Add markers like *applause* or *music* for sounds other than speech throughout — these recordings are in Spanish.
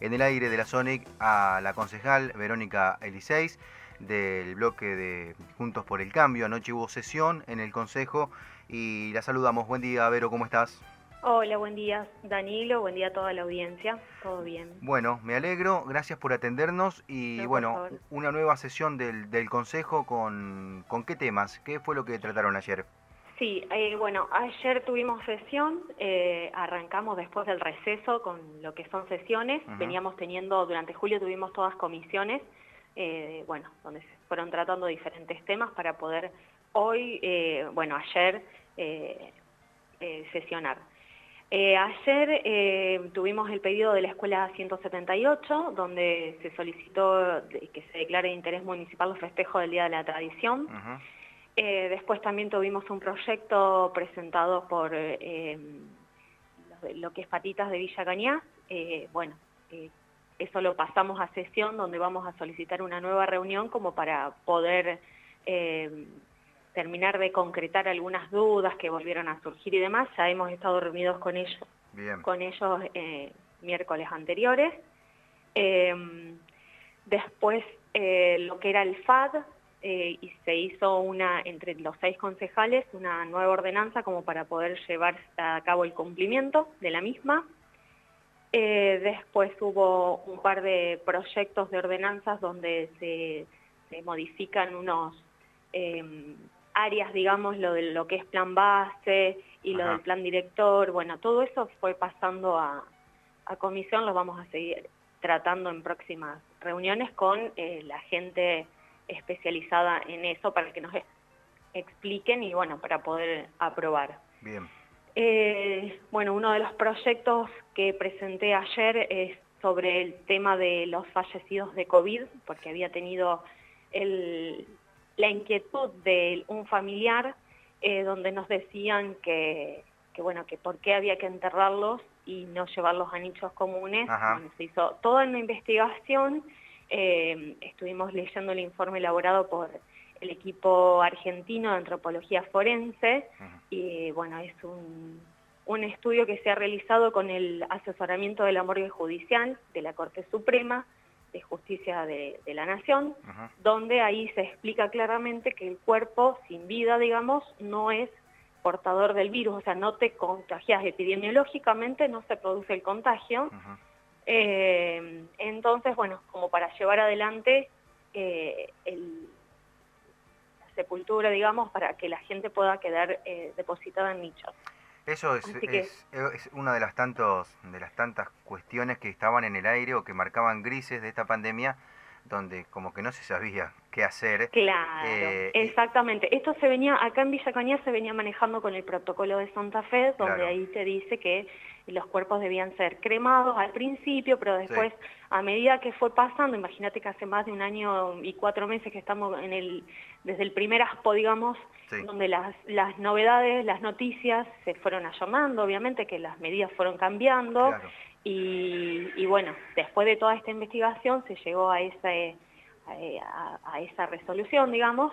en el aire de la Sonic a la concejal Verónica Eliseis del bloque de Juntos por el Cambio. Anoche hubo sesión en el Consejo y la saludamos. Buen día, Vero, ¿cómo estás? Hola, buen día Danilo, buen día a toda la audiencia, todo bien. Bueno, me alegro, gracias por atendernos y bueno, una nueva sesión del, del Consejo con, con qué temas, qué fue lo que trataron ayer. Sí, eh, bueno, ayer tuvimos sesión, eh, arrancamos después del receso con lo que son sesiones, veníamos teniendo, durante julio tuvimos todas comisiones, eh, bueno, donde se fueron tratando diferentes temas para poder hoy, bueno, ayer sesionar. ayer tuvimos el pedido de la Escuela 178, donde se solicitó que se declare de interés municipal los festejos del Día de la Tradición. Eh, después también tuvimos un proyecto presentado por eh, lo que es Patitas de Villa. Eh, bueno, eso lo pasamos a sesión donde vamos a solicitar una nueva reunión como para poder terminar de concretar algunas dudas que volvieron a surgir y demás. Ya hemos estado reunidos con ellos, con ellos miércoles anteriores. después lo que era el FAD, eh, y se hizo una, entre los seis concejales, una nueva ordenanza como para poder llevar a cabo el cumplimiento de la misma. Eh, después hubo un par de proyectos de ordenanzas donde se, modifican unos em, áreas, digamos, lo de lo que es plan base y lo del plan director. Bueno, todo eso fue pasando a, a comisión, lo vamos a seguir tratando en próximas reuniones con eh, la gente especializada en eso para que nos expliquen y bueno, para poder aprobar. Bien. Eh, bueno, uno de los proyectos que presenté ayer es sobre el tema de los fallecidos de COVID, porque había tenido la inquietud de un familiar eh, donde nos decían que, bueno, que por qué había que enterrarlos y no llevarlos a nichos comunes. se hizo toda una investigación eh, estuvimos leyendo el informe elaborado por el equipo argentino de antropología forense y bueno, es un, estudio que se ha realizado con el asesoramiento de la morgue judicial de la Corte Suprema de Justicia de, la Nación, donde ahí se explica claramente que el cuerpo sin vida, digamos, no es portador del virus, o sea, no te contagias epidemiológicamente, no se produce el contagio, eh, entonces, bueno, como para llevar adelante eh, la sepultura, digamos, para que la gente pueda quedar eh, depositada en nichos. Eso es, es, una de las, tantos, de las tantas cuestiones que estaban en el aire o que marcaban grises de esta pandemia, donde como que no se sabía qué hacer. Claro, exactamente. Esto se venía, acá en Villa Cañas se venía manejando con el protocolo de Santa Fe, donde ahí se dice que los cuerpos debían ser cremados al principio, pero después, a medida que fue pasando, imagínate que hace más de un año y cuatro meses que estamos en el, desde el primer aspo, digamos, donde las, las novedades, las noticias se fueron allanando, obviamente que las medidas fueron cambiando, y, y, bueno, después de toda esta investigación se llegó a, ese, a esa resolución, digamos,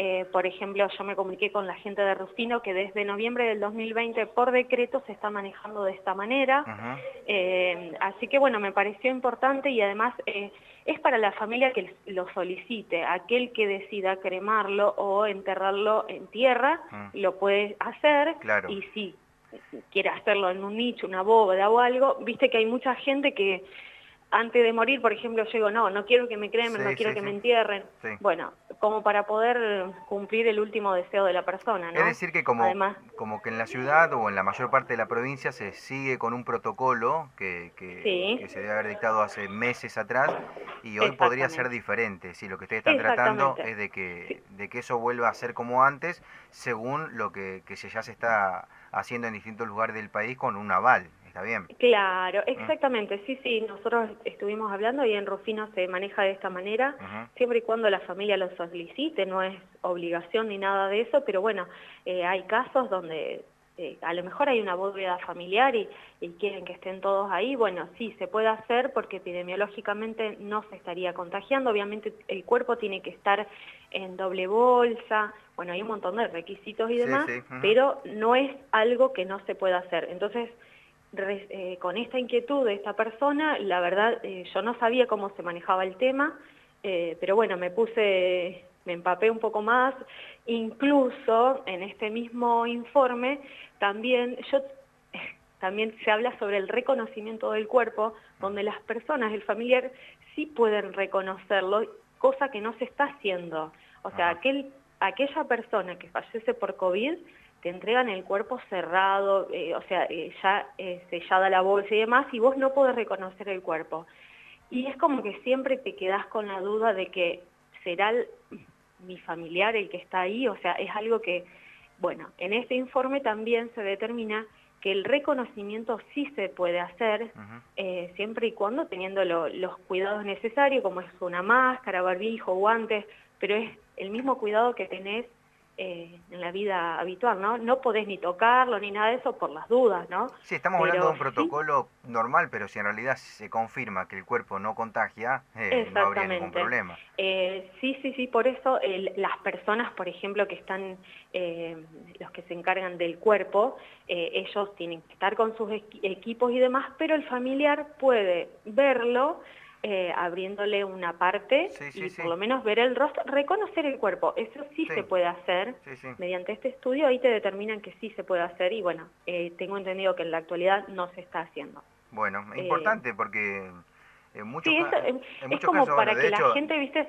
eh, por ejemplo, yo me comuniqué con la gente de Rufino que desde noviembre del 2020 por decreto se está manejando de esta manera. Eh, así que bueno, me pareció importante y además eh, es para la familia que lo solicite. Aquel que decida cremarlo o enterrarlo en tierra lo puede hacer. Y si quiere hacerlo en un nicho, una bóveda o algo, viste que hay mucha gente que antes de morir, por ejemplo, yo digo, no, no quiero que me cremen, no quiero que me entierren. Bueno, como para poder cumplir el último deseo de la persona, ¿no? Es decir, que como, como que en la ciudad o en la mayor parte de la provincia se sigue con un protocolo que, que, se debe haber dictado hace meses atrás y hoy podría ser diferente. Si lo que ustedes están tratando es de que, de que eso vuelva a ser como antes, según lo que, que ya se está haciendo en distintos lugares del país con un aval bien. Claro, mm. exactamente, sí, sí, nosotros estuvimos hablando y en Rufino se maneja de esta manera, siempre y cuando la familia lo solicite, no es obligación ni nada de eso, pero bueno, eh, hay casos donde eh, a lo mejor hay una bóveda familiar y, quieren que estén todos ahí, bueno, sí, se puede hacer porque epidemiológicamente no se estaría contagiando, obviamente el cuerpo tiene que estar en doble bolsa, bueno, hay un montón de requisitos y demás, pero no es algo que no se pueda hacer. Entonces, eh, con esta inquietud de esta persona, la verdad eh, yo no sabía cómo se manejaba el tema, eh, pero bueno, me puse, me empapé un poco más, incluso en este mismo informe también yo *laughs* también se habla sobre el reconocimiento del cuerpo, donde las personas, el familiar, sí pueden reconocerlo, cosa que no se está haciendo. O sea, aquel, aquella persona que fallece por COVID te entregan el cuerpo cerrado, eh, o sea, eh, ya eh, sellada la bolsa y demás, y vos no podés reconocer el cuerpo. Y es como que siempre te quedás con la duda de que será mi familiar el que está ahí, o sea, es algo que, bueno, en este informe también se determina que el reconocimiento sí se puede hacer, siempre y cuando teniendo los cuidados necesarios, como es una máscara, barbijo, guantes, pero es el mismo cuidado que tenés eh, en la vida habitual, ¿no? No podés ni tocarlo ni nada de eso por las dudas, ¿no? Sí, estamos hablando de un protocolo normal, pero si en realidad se confirma que el cuerpo no contagia, eh, no habría ningún problema. Eh, sí, sí, sí, por eso las personas, por ejemplo, que están, los que se encargan del cuerpo, ellos tienen que estar con sus equipos y demás, pero el familiar puede verlo, eh, abriéndole una parte y por lo menos ver el rostro, reconocer el cuerpo. Eso sí, se puede hacer mediante este estudio, ahí te determinan que sí se puede hacer y bueno, eh, tengo entendido que en la actualidad no se está haciendo. Bueno, es importante porque en muchos, es, como para que la gente, viste,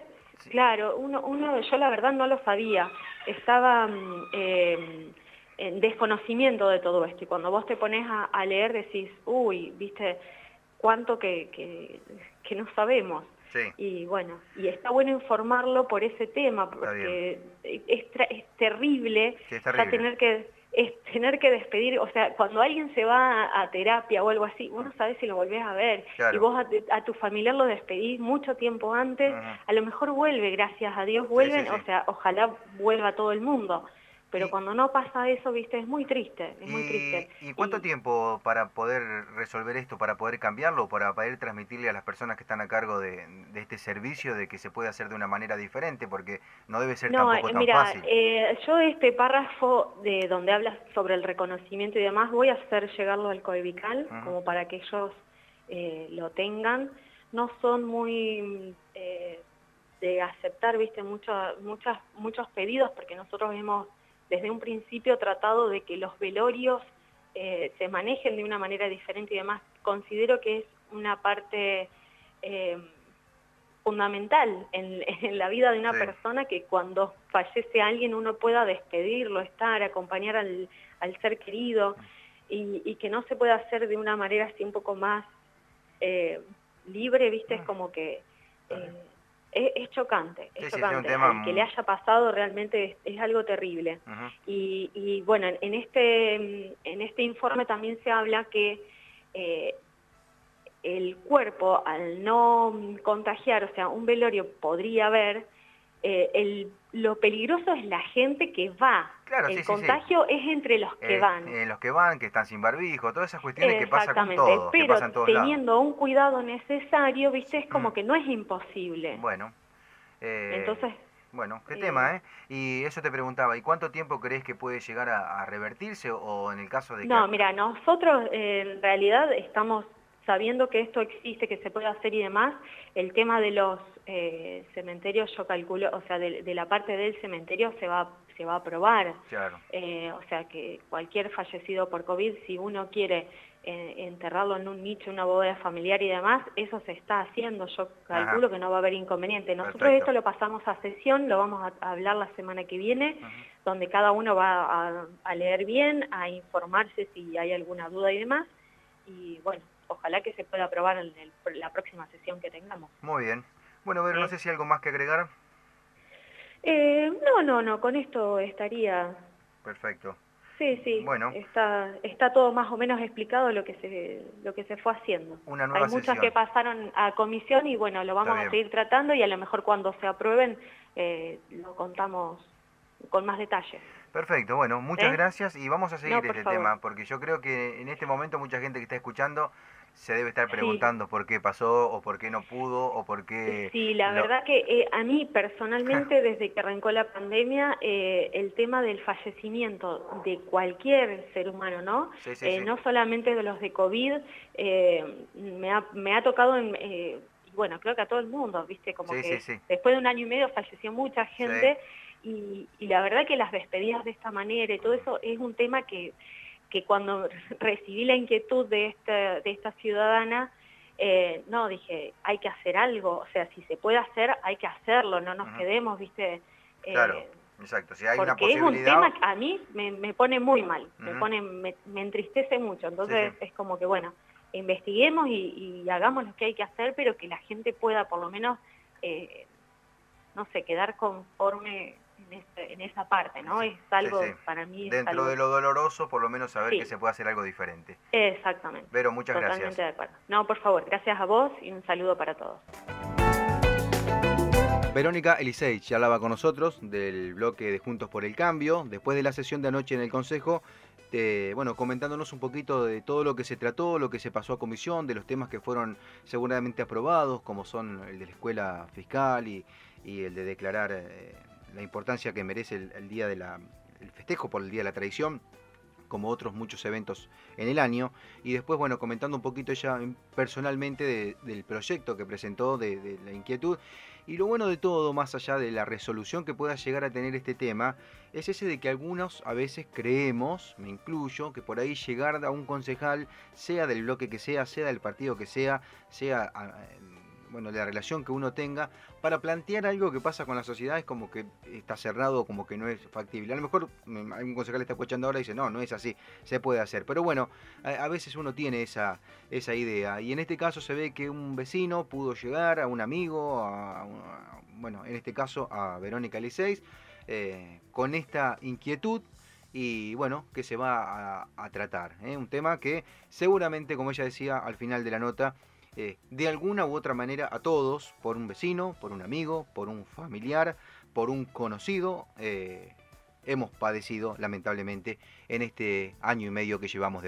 claro, uno, uno, yo la verdad no lo sabía, estaba... Mm, em, en desconocimiento de todo esto. Y cuando vos te pones a, a leer decís, uy, viste, cuánto que, que, no sabemos. Y bueno, y está bueno informarlo por ese tema, porque es, es, terrible ya tener que es tener que despedir, o sea, cuando alguien se va a, terapia o algo así, vos no sabés si lo volvés a ver, y vos a, tu familiar lo despedís mucho tiempo antes, a lo mejor vuelve, gracias a Dios vuelven, o sea, ojalá vuelva todo el mundo, pero cuando no pasa eso, viste, es muy triste, es muy triste. ¿Y cuánto tiempo para poder resolver esto, para poder cambiarlo, para poder transmitirle a las personas que están a cargo de, este servicio de que se puede hacer de una manera diferente? Porque no debe ser tampoco eh, tan mira, fácil. Eh, yo este párrafo de donde hablas sobre el reconocimiento y demás, voy a hacer llegarlo al COEVICAL, como para que ellos eh, lo tengan. No son muy... de aceptar, viste, muchos muchas, muchos pedidos, porque nosotros hemos desde un principio tratado de que los velorios eh, se manejen de una manera diferente y demás. Considero que es una parte eh, fundamental en, *laughs* la vida de una persona que cuando fallece alguien uno pueda despedirlo, estar, acompañar al, ser querido y, que no se pueda hacer de una manera así un poco más eh, libre, ¿viste? Es como que es, chocante, es chocante. que le haya pasado realmente es, algo terrible. y, bueno, en este, en este informe también se habla que eh, el cuerpo, al no contagiar, o sea, un velorio podría haber, eh, el, lo peligroso es la gente que va. el contagio es entre los que eh, van. los que van, que están sin barbijo, todas esas cuestiones que pasan con todos. Pero teniendo un cuidado necesario, viste, es como mm. que no es imposible. Bueno. Eh, Entonces... Bueno, qué tema, ¿eh? Y eso te preguntaba, ¿y cuánto tiempo crees que puede llegar a, revertirse o, en el caso de que... No, mira, nosotros en realidad estamos sabiendo que esto existe, que se puede hacer y demás, el tema de los eh, cementerios, yo calculo, o sea, de, la parte del cementerio se va, se va a aprobar. Claro. Eh, o sea, que cualquier fallecido por COVID, si uno quiere eh, enterrarlo en un nicho, una bodega familiar y demás, eso se está haciendo. Yo calculo que no va a haber inconveniente. Nosotros esto lo pasamos a sesión, lo vamos a, hablar la semana que viene, donde cada uno va a leer bien, a informarse si hay alguna duda y demás. Y bueno, ojalá que se pueda aprobar en la próxima sesión que tengamos. Muy bien. Bueno, Vero, no sé si hay algo más que agregar. Eh, no, no, no, con esto estaría... Perfecto. Sí, sí. Bueno. Está, está todo más o menos explicado lo que se, lo que se fue haciendo. Una nueva Hay muchas que pasaron a comisión y bueno, lo vamos a seguir tratando y a lo mejor cuando se aprueben eh, lo contamos con más detalle. Perfecto, bueno, muchas gracias y vamos a seguir este tema porque yo creo que en este momento mucha gente que está escuchando se debe estar preguntando por qué pasó o por qué no pudo o por qué... Sí, la verdad que eh, a mí personalmente desde que arrancó la pandemia eh, el tema del fallecimiento de cualquier ser humano, ¿no? Eh, no solamente de los de COVID, me ha, me, ha, tocado en bueno, creo que a todo el mundo, ¿viste? Como que después de un año y medio falleció mucha gente y, y, la verdad que las despedidas de esta manera y todo eso es un tema que que cuando *laughs* recibí la inquietud de esta, de esta ciudadana, eh, no, dije, hay que hacer algo, o sea, si se puede hacer, hay que hacerlo, no nos quedemos, viste. Eh, claro, exacto, si hay porque una posibilidad... es un tema que a mí me, me pone muy mal, me, pone, me, entristece mucho, entonces es como que, bueno, investiguemos y, y, hagamos lo que hay que hacer, pero que la gente pueda por lo menos, eh, no sé, quedar conforme este, en, esa parte, ¿no? Es algo para mí... Dentro de lo doloroso, por lo menos saber que se puede hacer algo diferente. Exactamente. Pero muchas Totalmente gracias. de acuerdo. No, por favor, gracias a vos y un saludo para todos. Verónica Elisei ya hablaba con nosotros del bloque de Juntos por el Cambio, después de la sesión de anoche en el Consejo, eh, bueno, comentándonos un poquito de todo lo que se trató, lo que se pasó a comisión, de los temas que fueron seguramente aprobados, como son el de la escuela fiscal y, el de declarar eh, la importancia que merece el, día de la, festejo por el Día de la Tradición como otros muchos eventos en el año. Y después, bueno, comentando un poquito ella personalmente del proyecto que presentó, de, la inquietud. Y lo bueno de todo, más allá de la resolución que pueda llegar a tener este tema, es ese de que algunos a veces creemos, me incluyo, que por ahí llegar a un concejal, sea del bloque que sea, sea del partido que sea, sea bueno, la relación que uno tenga, para plantear algo que pasa con la sociedad es como que está cerrado, como que no es factible. A lo mejor un concejal está escuchando ahora y dice, no, no es así, se puede hacer. Pero bueno, a, veces uno tiene esa, esa idea. Y en este caso se ve que un vecino pudo llegar a un amigo, a, bueno, en este caso a Verónica Liceis, eh, con esta inquietud y bueno, que se va a, tratar. ¿eh? Un tema que seguramente, como ella decía al final de la nota, eh, de alguna u otra manera a todos, por un vecino, por un amigo, por un familiar, por un conocido, eh, hemos padecido lamentablemente en este año y medio que llevamos de pandemia.